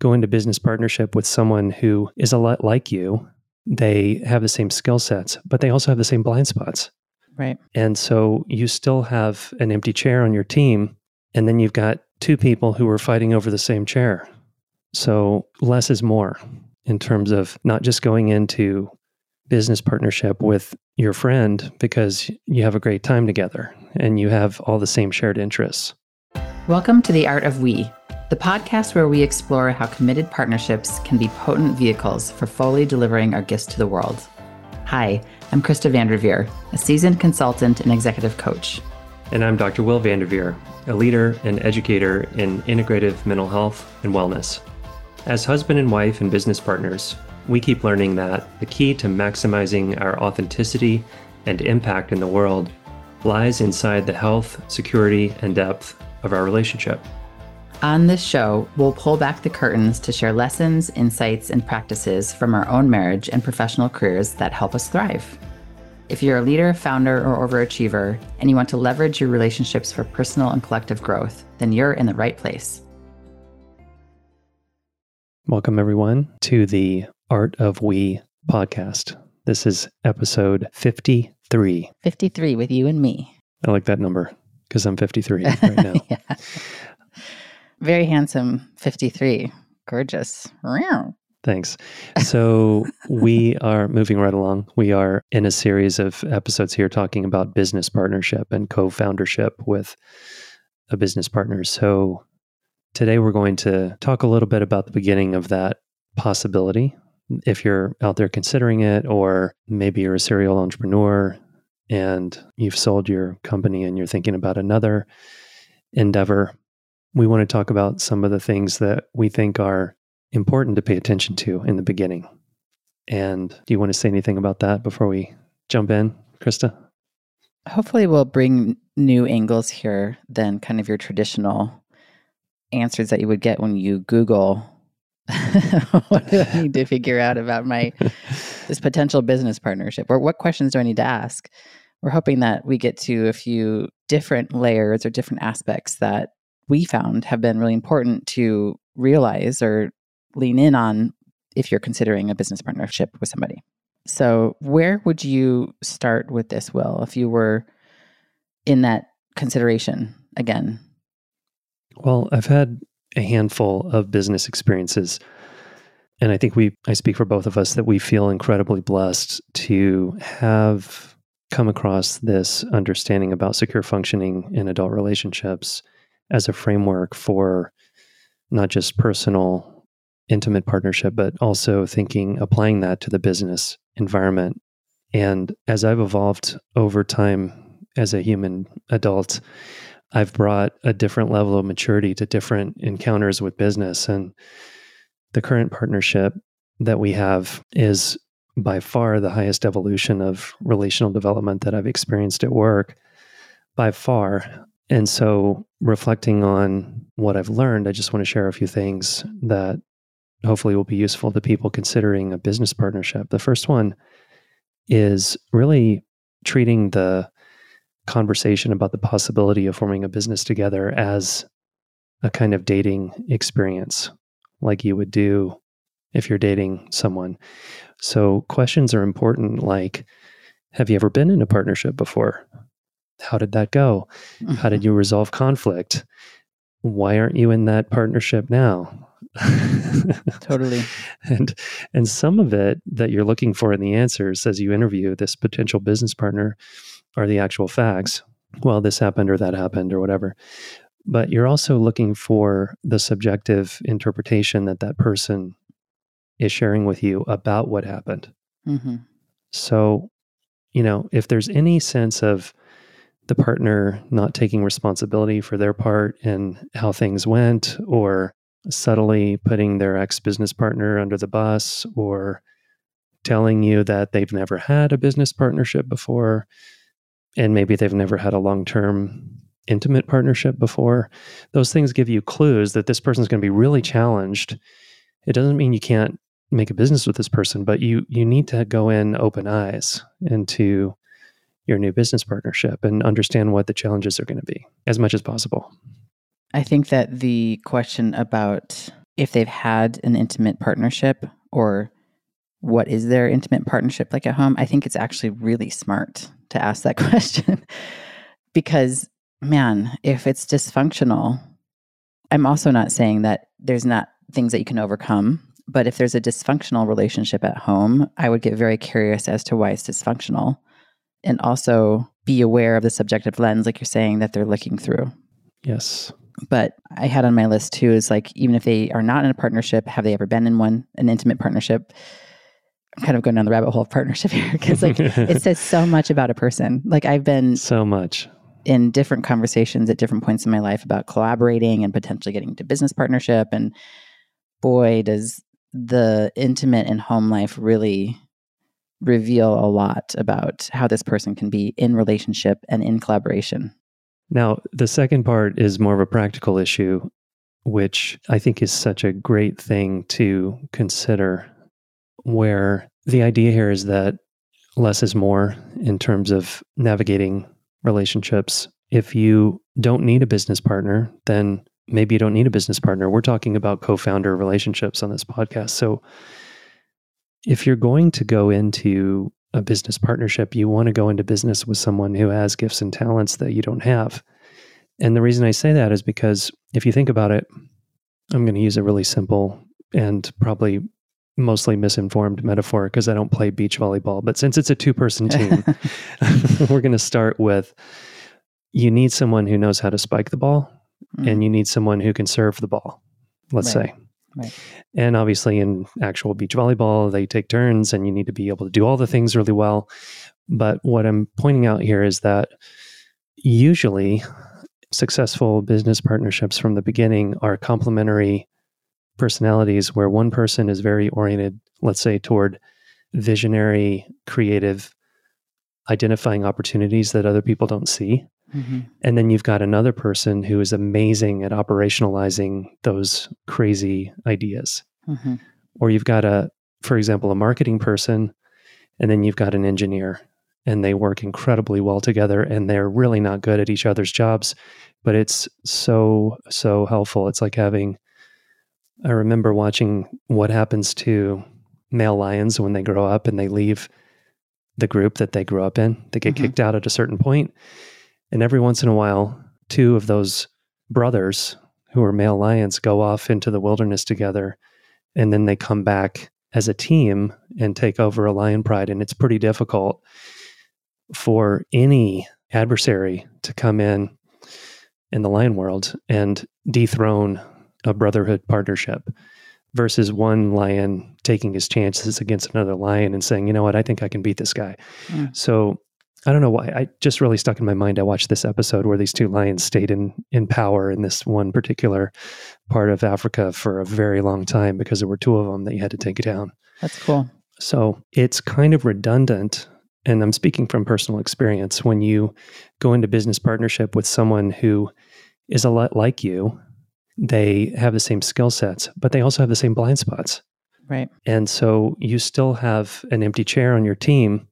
go into business partnership with someone who is a lot like you, they have the same skill sets, but they also have the same blind spots. Right. And so you still have an empty chair on your team, and then you've got two people who are fighting over the same chair. So less is more in terms of not just going into business partnership with your friend because you have a great time together and you have all the same shared interests. Welcome to The Art of We, the podcast where we explore how committed partnerships can be potent vehicles for fully delivering our gifts to the world. Hi, I'm Krista Van Derveer, a seasoned consultant and executive coach. And I'm Dr. Will Van Derveer, a leader and educator in integrative mental health and wellness. As husband and wife and business partners, we keep learning that the key to maximizing our authenticity and impact in the world lies inside the health, security, and depth of our relationship. On this show, we'll pull back the curtains to share lessons, insights, and practices from our own marriage and professional careers that help us thrive. If you're a leader, founder, or overachiever, and you want to leverage your relationships for personal and collective growth, then you're in the right place. Welcome, everyone, to the Art of We podcast. This is episode 53. 53 with you and me. I like that number because I'm 53 right now. yeah. Very handsome 53. Gorgeous. Thanks. So, we are moving right along. We are in a series of episodes here talking about business partnership and co foundership with a business partner. So, today we're going to talk a little bit about the beginning of that possibility. If you're out there considering it, or maybe you're a serial entrepreneur and you've sold your company and you're thinking about another endeavor, we want to talk about some of the things that we think are important to pay attention to in the beginning. And do you want to say anything about that before we jump in, Krista? Hopefully, we'll bring new angles here than kind of your traditional answers that you would get when you Google what do I need to figure out about my this potential business partnership, or what questions do I need to ask? We're hoping that we get to a few different layers or different aspects that we found have been really important to realize or lean in on if you're considering a business partnership with somebody. So, where would you start with this, Will, if you were in that consideration again? Well, I've had a handful of business experiences. And I think we, I speak for both of us, that we feel incredibly blessed to have come across this understanding about secure functioning in adult relationships as a framework for not just personal, intimate partnership, but also thinking, applying that to the business environment. And as I've evolved over time as a human adult, I've brought a different level of maturity to different encounters with business. And the current partnership that we have is by far the highest evolution of relational development that I've experienced at work, by far. And so, reflecting on what I've learned, I just want to share a few things that hopefully will be useful to people considering a business partnership. The first one is really treating the conversation about the possibility of forming a business together as a kind of dating experience, like you would do if you're dating someone. So, questions are important like Have you ever been in a partnership before? How did that go? Mm-hmm. How did mm-hmm. you resolve conflict? Why aren't you in that partnership now? totally. And and some of it that you're looking for in the answers as you interview this potential business partner are the actual facts. Well, this happened or that happened or whatever. But you're also looking for the subjective interpretation that that person is sharing with you about what happened. Mm-hmm. So, you know, if there's any sense of the partner not taking responsibility for their part in how things went, or subtly putting their ex business partner under the bus, or telling you that they've never had a business partnership before, and maybe they've never had a long term intimate partnership before, those things give you clues that this person's going to be really challenged. It doesn't mean you can't make a business with this person, but you you need to go in open eyes into your new business partnership and understand what the challenges are going to be as much as possible. I think that the question about if they've had an intimate partnership or what is their intimate partnership like at home, I think it's actually really smart to ask that question because, man, if it's dysfunctional, I'm also not saying that there's not things that you can overcome. But if there's a dysfunctional relationship at home, I would get very curious as to why it's dysfunctional and also be aware of the subjective lens, like you're saying, that they're looking through. Yes. But I had on my list too is like, even if they are not in a partnership, have they ever been in one, an intimate partnership? I'm kind of going down the rabbit hole of partnership here because like it says so much about a person. Like I've been so much in different conversations at different points in my life about collaborating and potentially getting into business partnership. And boy, does the intimate and home life really reveal a lot about how this person can be in relationship and in collaboration. Now, the second part is more of a practical issue, which I think is such a great thing to consider. Where the idea here is that less is more in terms of navigating relationships. If you don't need a business partner, then maybe you don't need a business partner. We're talking about co founder relationships on this podcast. So if you're going to go into a business partnership, you want to go into business with someone who has gifts and talents that you don't have. And the reason I say that is because if you think about it, I'm going to use a really simple and probably mostly misinformed metaphor because I don't play beach volleyball. But since it's a two person team, we're going to start with you need someone who knows how to spike the ball mm. and you need someone who can serve the ball, let's right. say. Right. And obviously, in actual beach volleyball, they take turns and you need to be able to do all the things really well. But what I'm pointing out here is that usually successful business partnerships from the beginning are complementary personalities where one person is very oriented, let's say, toward visionary, creative, identifying opportunities that other people don't see. Mm-hmm. And then you've got another person who is amazing at operationalizing those crazy ideas. Mm-hmm. Or you've got a, for example, a marketing person, and then you've got an engineer, and they work incredibly well together, and they're really not good at each other's jobs, but it's so, so helpful. It's like having, I remember watching what happens to male lions when they grow up and they leave the group that they grew up in. They get mm-hmm. kicked out at a certain point and every once in a while, two of those brothers who are male lions go off into the wilderness together. And then they come back as a team and take over a lion pride. And it's pretty difficult for any adversary to come in in the lion world and dethrone a brotherhood partnership versus one lion taking his chances against another lion and saying, you know what, I think I can beat this guy. Mm. So I don't know why. I just really stuck in my mind. I watched this episode where these two lions stayed in in power in this one particular part of Africa for a very long time because there were two of them that you had to take down. That's cool. So it's kind of redundant. And I'm speaking from personal experience. When you go into business partnership with someone who is a lot like you, they have the same skill sets, but they also have the same blind spots. Right. And so you still have an empty chair on your team.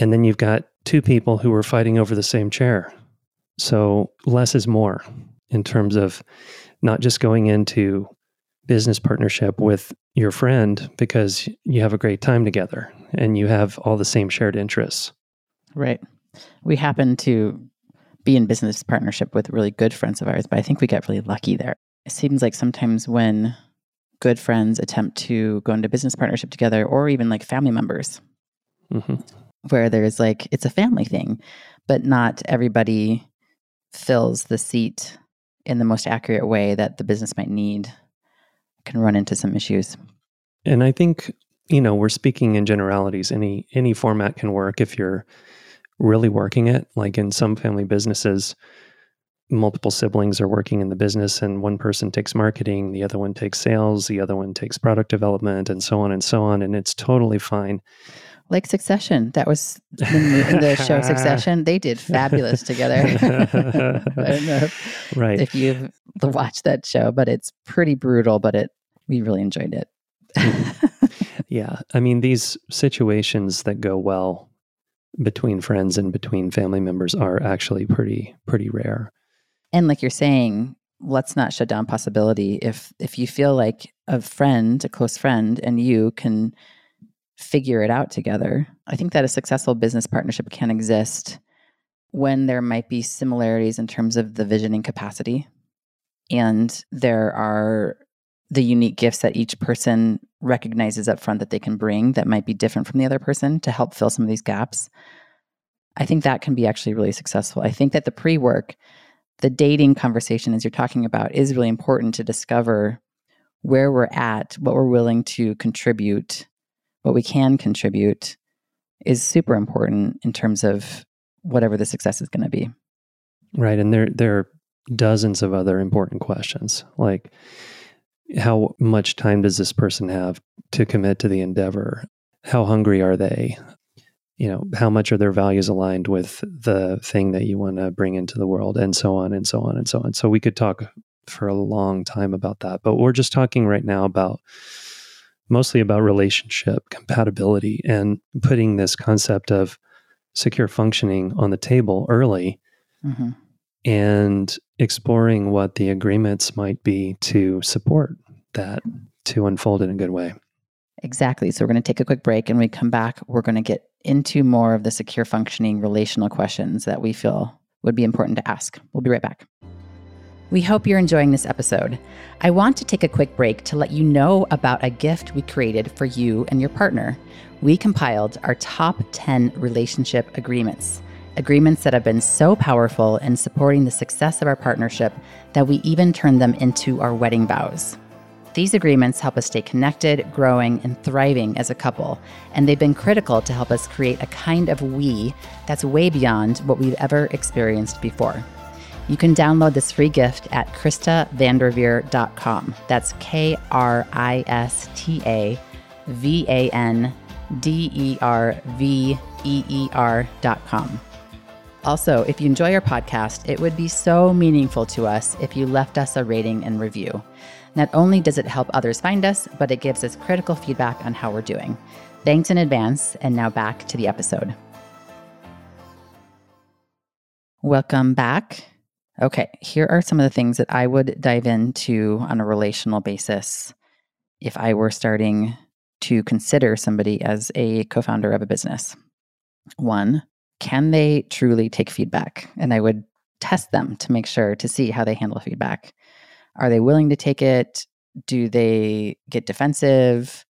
And then you've got two people who are fighting over the same chair. So less is more in terms of not just going into business partnership with your friend because you have a great time together and you have all the same shared interests. Right. We happen to be in business partnership with really good friends of ours, but I think we get really lucky there. It seems like sometimes when good friends attempt to go into business partnership together or even like family members, mm-hmm where there's like it's a family thing, but not everybody fills the seat in the most accurate way that the business might need can run into some issues. And I think, you know, we're speaking in generalities. Any any format can work if you're really working it. Like in some family businesses, multiple siblings are working in the business and one person takes marketing, the other one takes sales, the other one takes product development and so on and so on and it's totally fine like Succession. That was in the show Succession. They did fabulous together. I don't know right. if you've watched that show, but it's pretty brutal, but it we really enjoyed it. Mm-hmm. yeah. I mean, these situations that go well between friends and between family members are actually pretty, pretty rare. And like you're saying, let's not shut down possibility. If if you feel like a friend, a close friend, and you can figure it out together, I think that a successful business partnership can exist when there might be similarities in terms of the visioning capacity and there are the unique gifts that each person recognizes up front that they can bring that might be different from the other person to help fill some of these gaps. I think that can be actually really successful. I think that the pre work, the dating conversation, as you're talking about, is really important to discover where we're at, what we're willing to contribute, what we can contribute is super important in terms of whatever the success is going to be. Right. And there, there are dozens of other important questions like, how much time does this person have to commit to the endeavor? How hungry are they? You know, how much are their values aligned with the thing that you want to bring into the world, and so on and so on and so on. So we could talk for a long time about that, but we're just talking right now about mostly about relationship compatibility and putting this concept of secure functioning on the table early mm-hmm. and exploring what the agreements might be to support that to unfold in a good way. Exactly. So we're going to take a quick break and we come back, we're going to get into more of the secure functioning relational questions that we feel would be important to ask. We'll be right back. We hope you're enjoying this episode. I want to take a quick break to let you know about a gift we created for you and your partner. We compiled our top 10 relationship agreements agreements that have been so powerful in supporting the success of our partnership that we even turned them into our wedding vows. These agreements help us stay connected, growing, and thriving as a couple, and they've been critical to help us create a kind of we that's way beyond what we've ever experienced before. You can download this free gift at KristaVanderveer.com. That's K R I S T A V A N D E R V E E R.com. Also, if you enjoy our podcast, it would be so meaningful to us if you left us a rating and review. Not only does it help others find us, but it gives us critical feedback on how we're doing. Thanks in advance, and now back to the episode. Welcome back. Okay, here are some of the things that I would dive into on a relational basis if I were starting to consider somebody as a co founder of a business. One, can they truly take feedback? And I would test them to make sure to see how they handle feedback. Are they willing to take it? Do they get defensive?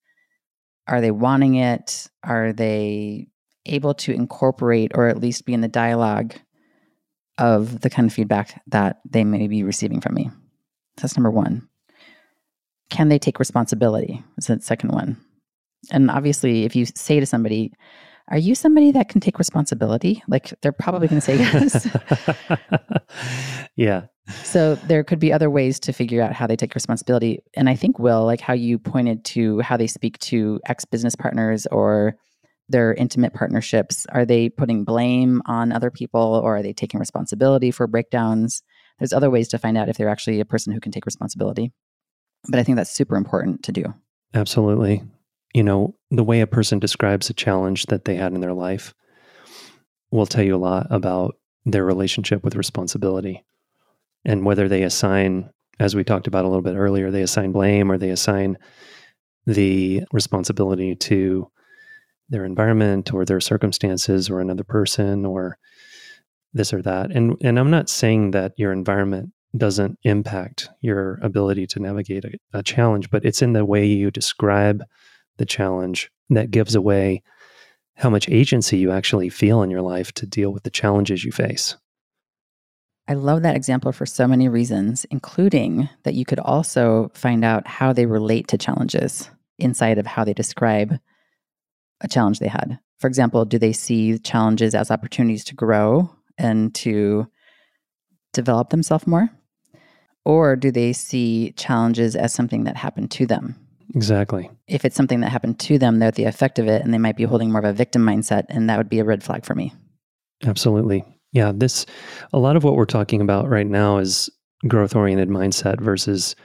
Are they wanting it? Are they able to incorporate or at least be in the dialogue of the kind of feedback that they may be receiving from me? That's number one. Can they take responsibility? Is the second one. And obviously, if you say to somebody, are you somebody that can take responsibility? Like they're probably going to say yes. yeah. So there could be other ways to figure out how they take responsibility. And I think, Will, like how you pointed to how they speak to ex business partners or their intimate partnerships, are they putting blame on other people or are they taking responsibility for breakdowns? There's other ways to find out if they're actually a person who can take responsibility. But I think that's super important to do. Absolutely you know, the way a person describes a challenge that they had in their life will tell you a lot about their relationship with responsibility and whether they assign, as we talked about a little bit earlier, they assign blame or they assign the responsibility to their environment or their circumstances or another person or this or that. And and I'm not saying that your environment doesn't impact your ability to navigate a, a challenge, but it's in the way you describe the challenge that gives away how much agency you actually feel in your life to deal with the challenges you face. I love that example for so many reasons, including that you could also find out how they relate to challenges inside of how they describe a challenge they had. For example, do they see challenges as opportunities to grow and to develop themselves more? Or do they see challenges as something that happened to them Exactly. If it's something that happened to them, they're at the effect of it and they might be holding more of a victim mindset. And that would be a red flag for me. Absolutely. Yeah. This, a lot of what we're talking about right now is growth oriented mindset versus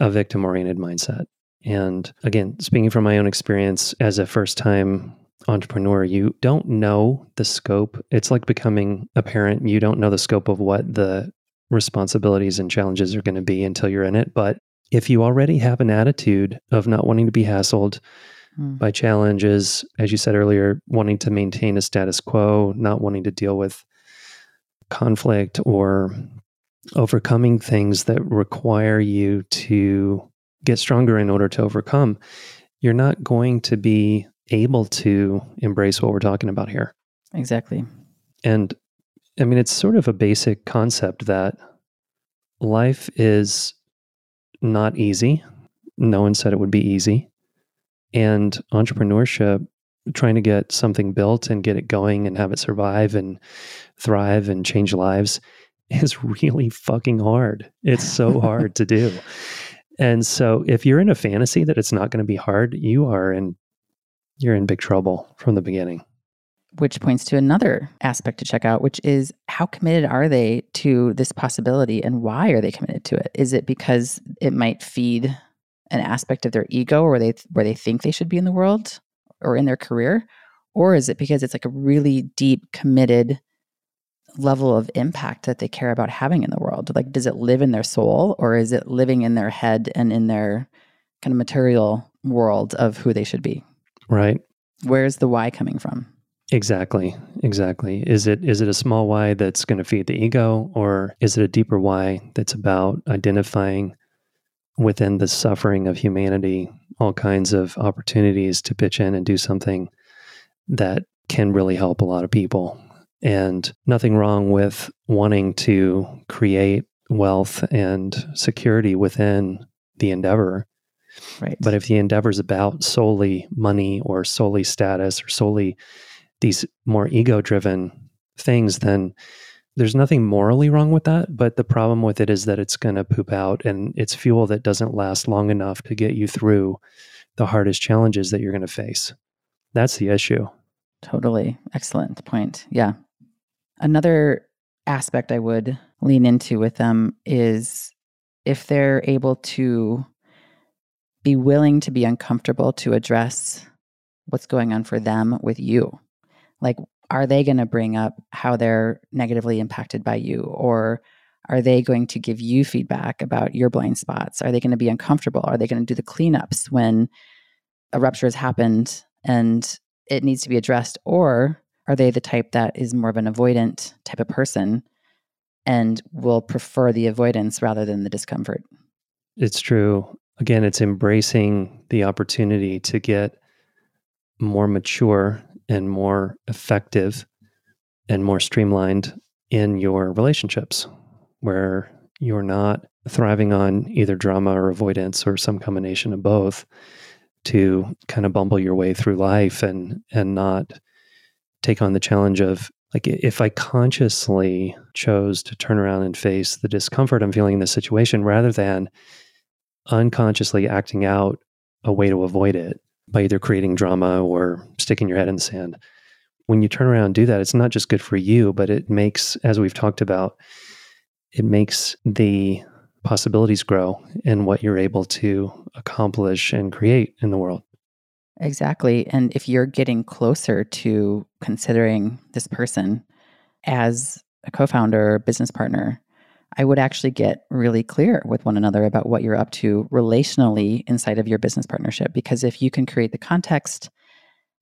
a victim oriented mindset. And again, speaking from my own experience as a first time entrepreneur, you don't know the scope. It's like becoming a parent. You don't know the scope of what the responsibilities and challenges are going to be until you're in it. But if you already have an attitude of not wanting to be hassled mm. by challenges, as you said earlier, wanting to maintain a status quo, not wanting to deal with conflict or overcoming things that require you to get stronger in order to overcome, you're not going to be able to embrace what we're talking about here. Exactly. And I mean, it's sort of a basic concept that life is not easy. No one said it would be easy. And entrepreneurship, trying to get something built and get it going and have it survive and thrive and change lives is really fucking hard. It's so hard to do. And so if you're in a fantasy that it's not going to be hard, you are in you're in big trouble from the beginning which points to another aspect to check out, which is how committed are they to this possibility and why are they committed to it? Is it because it might feed an aspect of their ego where they where they think they should be in the world or in their career? Or is it because it's like a really deep committed level of impact that they care about having in the world? Like does it live in their soul or is it living in their head and in their kind of material world of who they should be? Right. Where's the why coming from? Exactly. Exactly. Is it is it a small why that's going to feed the ego or is it a deeper why that's about identifying within the suffering of humanity all kinds of opportunities to pitch in and do something that can really help a lot of people. And nothing wrong with wanting to create wealth and security within the endeavor. Right. But if the endeavor is about solely money or solely status or solely these more ego driven things, then there's nothing morally wrong with that. But the problem with it is that it's going to poop out and it's fuel that doesn't last long enough to get you through the hardest challenges that you're going to face. That's the issue. Totally. Excellent point. Yeah. Another aspect I would lean into with them is if they're able to be willing to be uncomfortable to address what's going on for them with you. Like are they going to bring up how they're negatively impacted by you? Or are they going to give you feedback about your blind spots? Are they going to be uncomfortable? Are they going to do the cleanups when a rupture has happened and it needs to be addressed? Or are they the type that is more of an avoidant type of person and will prefer the avoidance rather than the discomfort? It's true. Again it's embracing the opportunity to get more mature and more effective and more streamlined in your relationships where you're not thriving on either drama or avoidance or some combination of both to kind of bumble your way through life and and not take on the challenge of like if I consciously chose to turn around and face the discomfort I'm feeling in this situation rather than unconsciously acting out a way to avoid it, by either creating drama or sticking your head in the sand. When you turn around and do that, it's not just good for you, but it makes, as we've talked about, it makes the possibilities grow in what you're able to accomplish and create in the world. Exactly. And if you're getting closer to considering this person as a co founder or business partner, I would actually get really clear with one another about what you're up to relationally inside of your business partnership. Because if you can create the context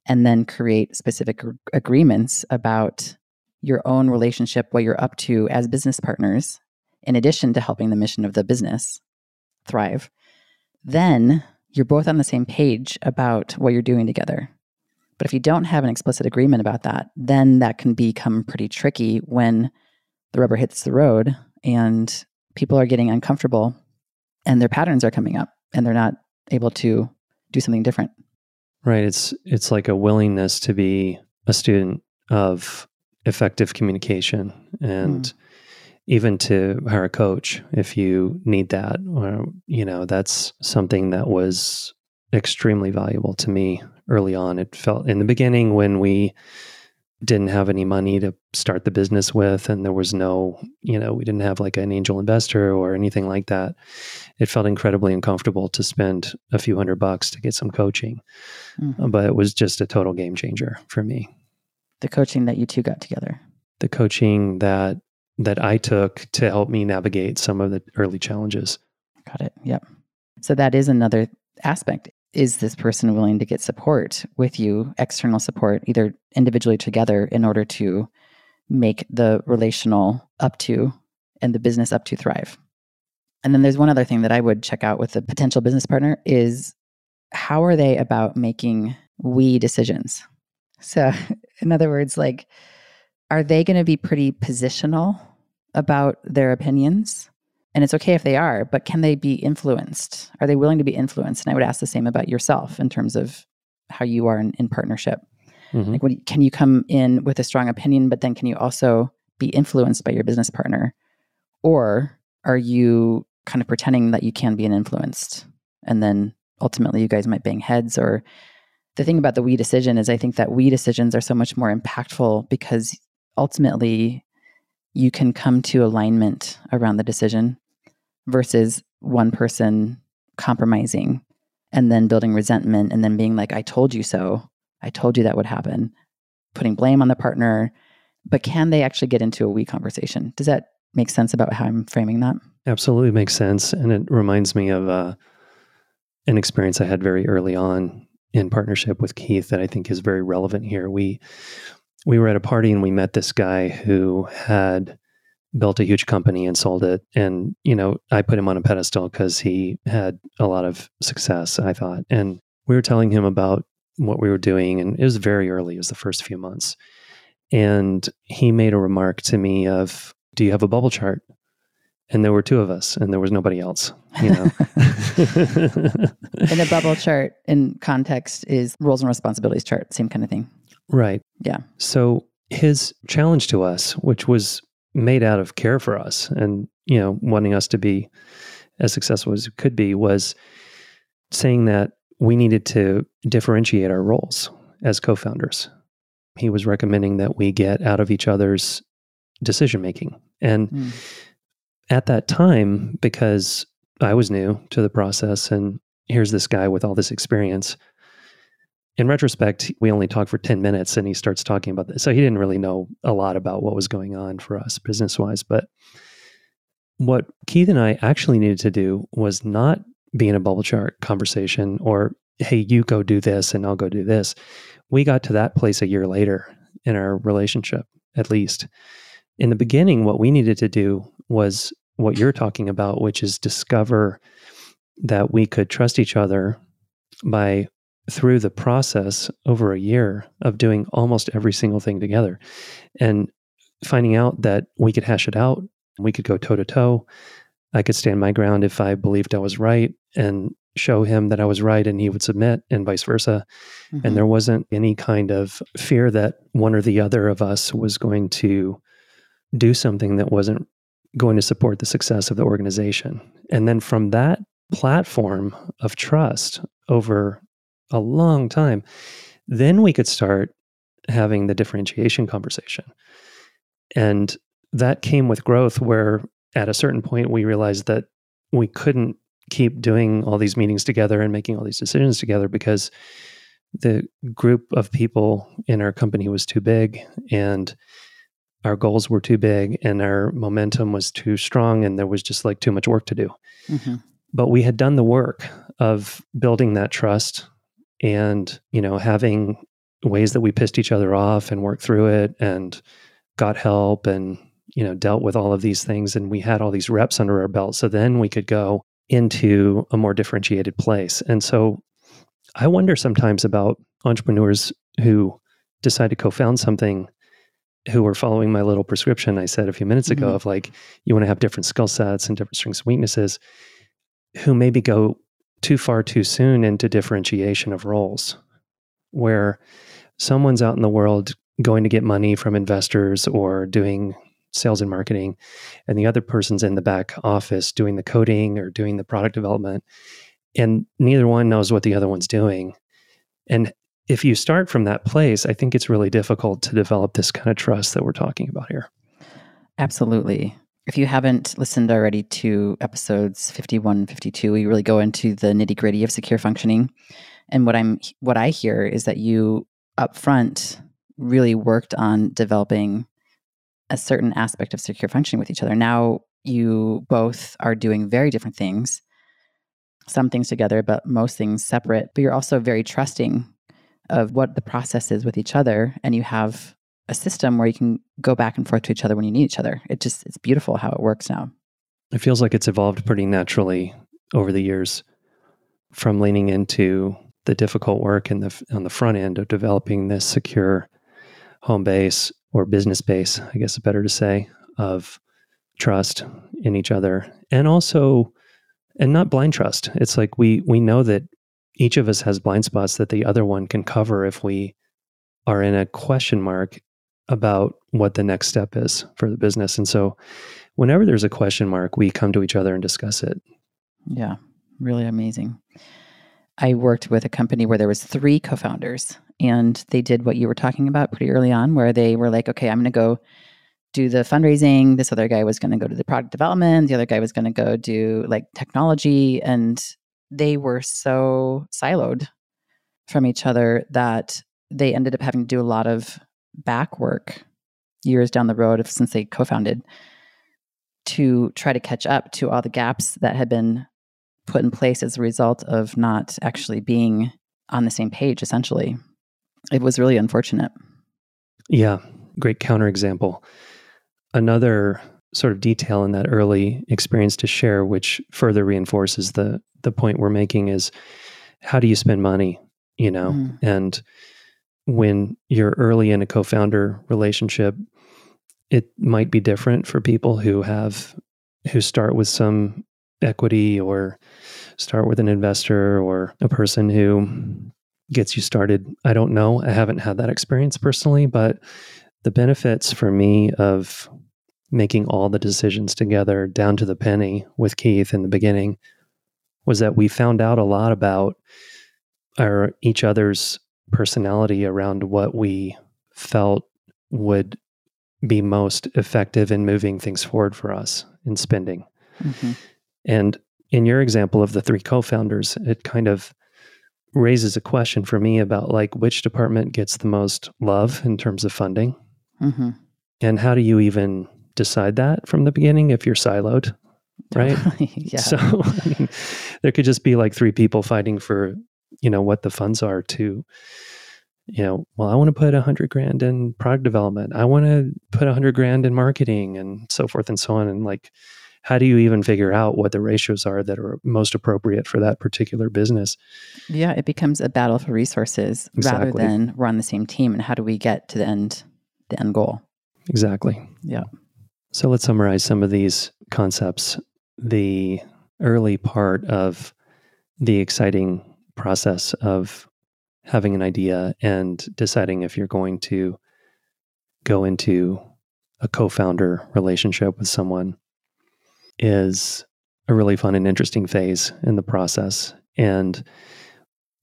and then create specific agreements about your own relationship, what you're up to as business partners, in addition to helping the mission of the business thrive, then you're both on the same page about what you're doing together. But if you don't have an explicit agreement about that, then that can become pretty tricky when the rubber hits the road and people are getting uncomfortable and their patterns are coming up and they're not able to do something different. Right. It's it's like a willingness to be a student of effective communication and mm. Even to hire a coach if you need that. Or, you know, that's something that was extremely valuable to me early on. It felt in the beginning when we didn't have any money to start the business with and there was no you know we didn't have like an angel investor or anything like that it felt incredibly uncomfortable to spend a few hundred bucks to get some coaching mm-hmm. but it was just a total game changer for me the coaching that you two got together the coaching that that I took to help me navigate some of the early challenges. Got it. Yep. So that is another aspect. Is this person willing to get support with you, external support, either individually together in order to make the relational up to and the business up to thrive? And then there's one other thing that I would check out with a potential business partner is how are they about making we decisions? So, in other words, like, are they going to be pretty positional about their opinions? And it's okay if they are, but can they be influenced? Are they willing to be influenced? And I would ask the same about yourself in terms of how you are in, in partnership. Mm-hmm. Like, what, can you come in with a strong opinion, but then can you also be influenced by your business partner? Or are you kind of pretending that you can be an influenced and then ultimately you guys might bang heads or the thing about the we decision is i think that we decisions are so much more impactful because ultimately you can come to alignment around the decision versus one person compromising and then building resentment and then being like i told you so. I told you that would happen. Putting blame on the partner. But can they actually get into a we conversation? Does that make sense about how i'm framing that? Absolutely makes sense and it reminds me of uh, an experience i had very early on in partnership with keith that i think is very relevant here. We we were at a party and we met this guy who had built a huge company and sold it. And, you know, I put him on a pedestal because he had a lot of success, I thought. And we were telling him about what we were doing. And it was very early, it was the first few months. And he made a remark to me of, Do you have a bubble chart? And there were two of us, and there was nobody else. You know, and a bubble chart in context is roles and responsibilities chart, same kind of thing. Right. Yeah. So his challenge to us, which was made out of care for us and, you know, wanting us to be as successful as we could be, was saying that we needed to differentiate our roles as co founders. He was recommending that we get out of each other's decision making. And mm. at that time, because I was new to the process and here's this guy with all this experience, in retrospect, we only talked for 10 minutes and he starts talking about this. So he didn't really know a lot about what was going on for us business wise. But what Keith and I actually needed to do was not be in a bubble chart conversation or, hey, you go do this and I'll go do this. We got to that place a year later in our relationship, at least. In the beginning, what we needed to do was what you're talking about, which is discover that we could trust each other by through the process over a year of doing almost every single thing together and finding out that we could hash it out. We could go toe to toe. I could stand my ground if I believed I was right and show him that I was right and he would submit and vice versa. Mm-hmm. And there wasn't any kind of fear that one or the other of us was going to do something that wasn't going to support the success of the organization. And then from that platform of trust over a long time. Then we could start having the differentiation conversation. And that came with growth, where at a certain point we realized that we couldn't keep doing all these meetings together and making all these decisions together because the group of people in our company was too big and our goals were too big and our momentum was too strong and there was just like too much work to do. Mm-hmm. But we had done the work of building that trust and you know having ways that we pissed each other off and worked through it and got help and you know dealt with all of these things and we had all these reps under our belt so then we could go into a more differentiated place and so i wonder sometimes about entrepreneurs who decide to co-found something who are following my little prescription i said a few minutes ago mm-hmm. of like you want to have different skill sets and different strengths and weaknesses who maybe go too far too soon into differentiation of roles, where someone's out in the world going to get money from investors or doing sales and marketing, and the other person's in the back office doing the coding or doing the product development. And neither one knows what the other one's doing. And if you start from that place, I think it's really difficult to develop this kind of trust that we're talking about here. Absolutely. If you haven't listened already to episodes 51 and 52, we really go into the nitty gritty of secure functioning. And what I'm what I hear is that you upfront really worked on developing a certain aspect of secure functioning with each other. Now you both are doing very different things, some things together, but most things separate. But you're also very trusting of what the process is with each other. And you have a system where you can go back and forth to each other when you need each other. It just, it's beautiful how it works now. It feels like it's evolved pretty naturally over the years from leaning into the difficult work in the on the front end of developing this secure home base or business base, I guess it's better to say, of trust in each other and also and not blind trust. It's like we we know that each of us has blind spots that the other one can cover if we are in a question mark about what the next step is for the business. And so whenever there's a question mark, we come to each other and discuss it. Yeah, really amazing. I worked with a company where there was three co-founders and they did what you were talking about pretty early on where they were like, okay, I'm going to go do the fundraising. This other guy was going to go to the product development. The other guy was going to go do like technology and they were so siloed from each other that they ended up having to do a lot of back work years down the road since they co-founded to try to catch up to all the gaps that had been put in place as a result of not actually being on the same page essentially. It was really unfortunate. Yeah great counterexample. Another sort of detail in that early experience to share which further reinforces the the point we're making is how do you spend money you know? Mm. and when you're early in a co-founder relationship it might be different for people who have who start with some equity or start with an investor or a person who gets you started. I don't know. I haven't had that experience personally, but the benefits for me of making all the decisions together down to the penny with Keith in the beginning was that we found out a lot about our each other's personality around what we felt would be most effective in moving things forward for us in spending. Mm-hmm. And in your example of the three co-founders, it kind of raises a question for me about like which department gets the most love in terms of funding, mm-hmm. and how do you even decide that from the beginning if you're siloed, right? yeah. So I mean, there could just be like three people fighting for you know what the funds are to you know, well, I want to put a hundred grand in product development. I want to put a hundred grand in marketing and so forth and so on. And like, how do you even figure out what the ratios are that are most appropriate for that particular business? Yeah, it becomes a battle for resources exactly. rather than we're on the same team. And how do we get to the end, the end goal? Exactly. Yeah. So let's summarize some of these concepts. The early part of the exciting process of having an idea and deciding if you're going to go into a co founder relationship with someone is a really fun and interesting phase in the process. And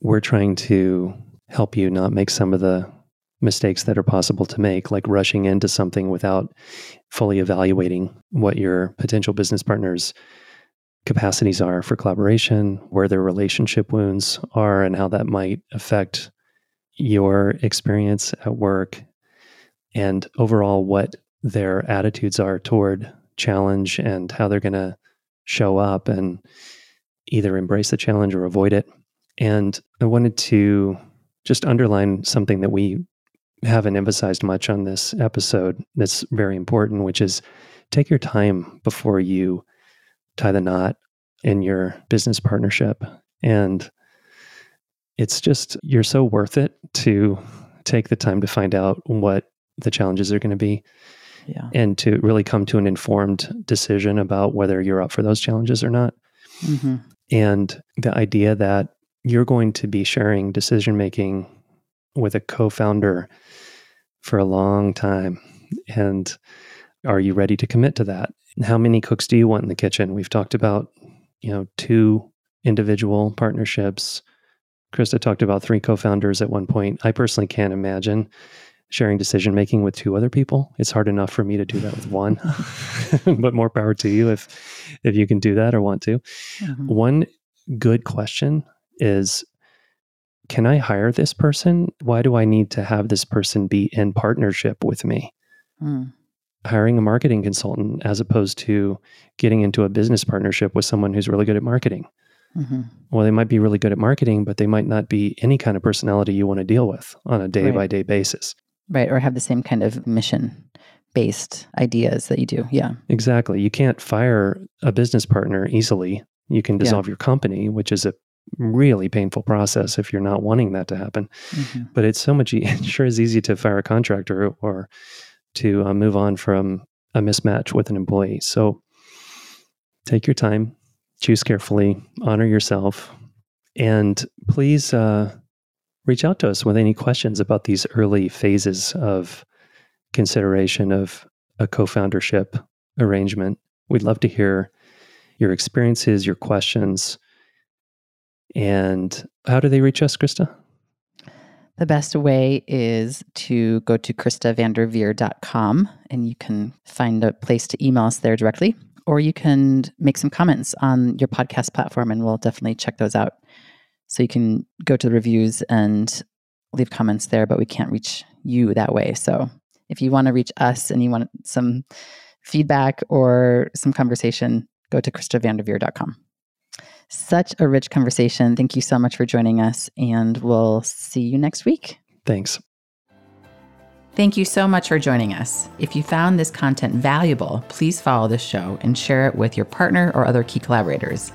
we're trying to help you not make some of the mistakes that are possible to make, like rushing into something without fully evaluating what your potential business partners' capacities are for collaboration, where their relationship wounds are, and how that might affect your experience at work, and overall what their attitudes are toward challenge and how they're going to show up and either embrace the challenge or avoid it. And I wanted to just underline something that we haven't emphasized much on this episode that's very important, which is take your time before you tie the knot in your business partnership. And it's just, you're so worth it to take the time to find out what the challenges are going to be yeah. and to really come to an informed decision about whether you're up for those challenges or not. Mm-hmm. And the idea that you're going to be sharing decision making with a co founder for a long time. And are you ready to commit to that? How many cooks do you want in the kitchen? We've talked about, you know, two individual partnerships. Krista talked about three co founders at one point. I personally can't imagine sharing decision making with two other people. It's hard enough for me to do that with one, but more power to you if if you can do that or want to. Mm-hmm. One good question is can I hire this person? Why do I need to have this person be in partnership with me? Mm. Hiring a marketing consultant as opposed to getting into a business partnership with someone who's really good at marketing. Mm-hmm. Well, they might be really good at marketing, but they might not be any kind of personality you want to deal with on a day by day basis. Right. Or have the same kind of mission based ideas that you do. Yeah. Exactly. You can't fire a business partner easily. You can dissolve yeah. your company, which is a really painful process if you're not wanting that to happen. Mm-hmm. But it's so much, it sure is easy to fire a contractor or to uh, move on from a mismatch with an employee. So take your time, choose carefully, honor yourself, and please uh, reach out to us with any questions about these early phases of consideration of a co foundership arrangement. We'd love to hear your experiences, your questions. And how do they reach us, Krista? The best way is to go to KristaVanderveer.com and you can find a place to email us there directly, or you can make some comments on your podcast platform and we'll definitely check those out. So you can go to the reviews and leave comments there, but we can't reach you that way. So if you want to reach us and you want some feedback or some conversation, go to KristaVanderveer.com. Such a rich conversation. Thank you so much for joining us, and we'll see you next week. Thanks. Thank you so much for joining us. If you found this content valuable, please follow this show and share it with your partner or other key collaborators.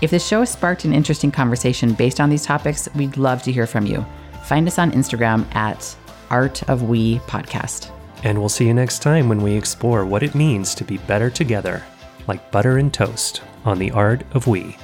If this show sparked an interesting conversation based on these topics, we'd love to hear from you. Find us on Instagram at Art of We podcast. And we'll see you next time when we explore what it means to be better together, like butter and toast on the Art of We.